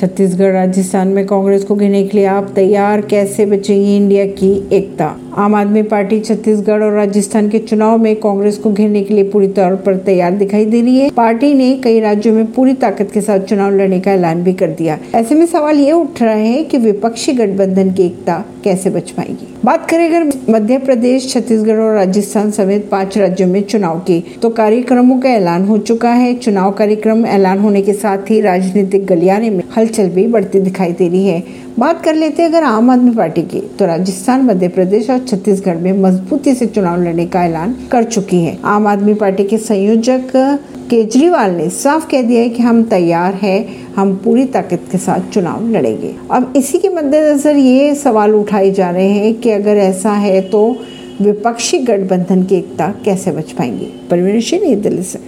छत्तीसगढ़, राजस्थान में कांग्रेस को घेरने के लिए आप तैयार? कैसे बचेगी इंडिया की एकता? आम आदमी पार्टी छत्तीसगढ़ और राजस्थान के चुनाव में कांग्रेस को घेरने के लिए पूरी तौर पर तैयार दिखाई दे रही है। पार्टी ने कई राज्यों में पूरी ताकत के साथ चुनाव लड़ने का ऐलान भी कर दिया। ऐसे में सवाल ये उठ रहा है कि विपक्षी गठबंधन की एकता कैसे बच पाएगी? बात करें अगर मध्य प्रदेश, छत्तीसगढ़ और राजस्थान समेत पाँच राज्यों में चुनाव की तो कार्यक्रमों का ऐलान हो चुका है। चुनाव कार्यक्रम ऐलान होने के साथ ही राजनीतिक गलियारे में हलचल भी बढ़ती दिखाई दे रही है। बात कर लेते हैं अगर आम आदमी पार्टी की तो राजस्थान, मध्य प्रदेश और छत्तीसगढ़ में मजबूती से चुनाव लड़ने का ऐलान कर चुकी है। आम आदमी पार्टी के संयोजक केजरीवाल ने साफ़ कह दिया है कि हम तैयार हैं, हम पूरी ताकत के साथ चुनाव लड़ेंगे। अब इसी के मद्देनजर ये सवाल उठाए जा रहे हैं कि अगर ऐसा है तो विपक्षी गठबंधन की एकता कैसे बच पाएँगी? परवीन सिंह दिल्ली से।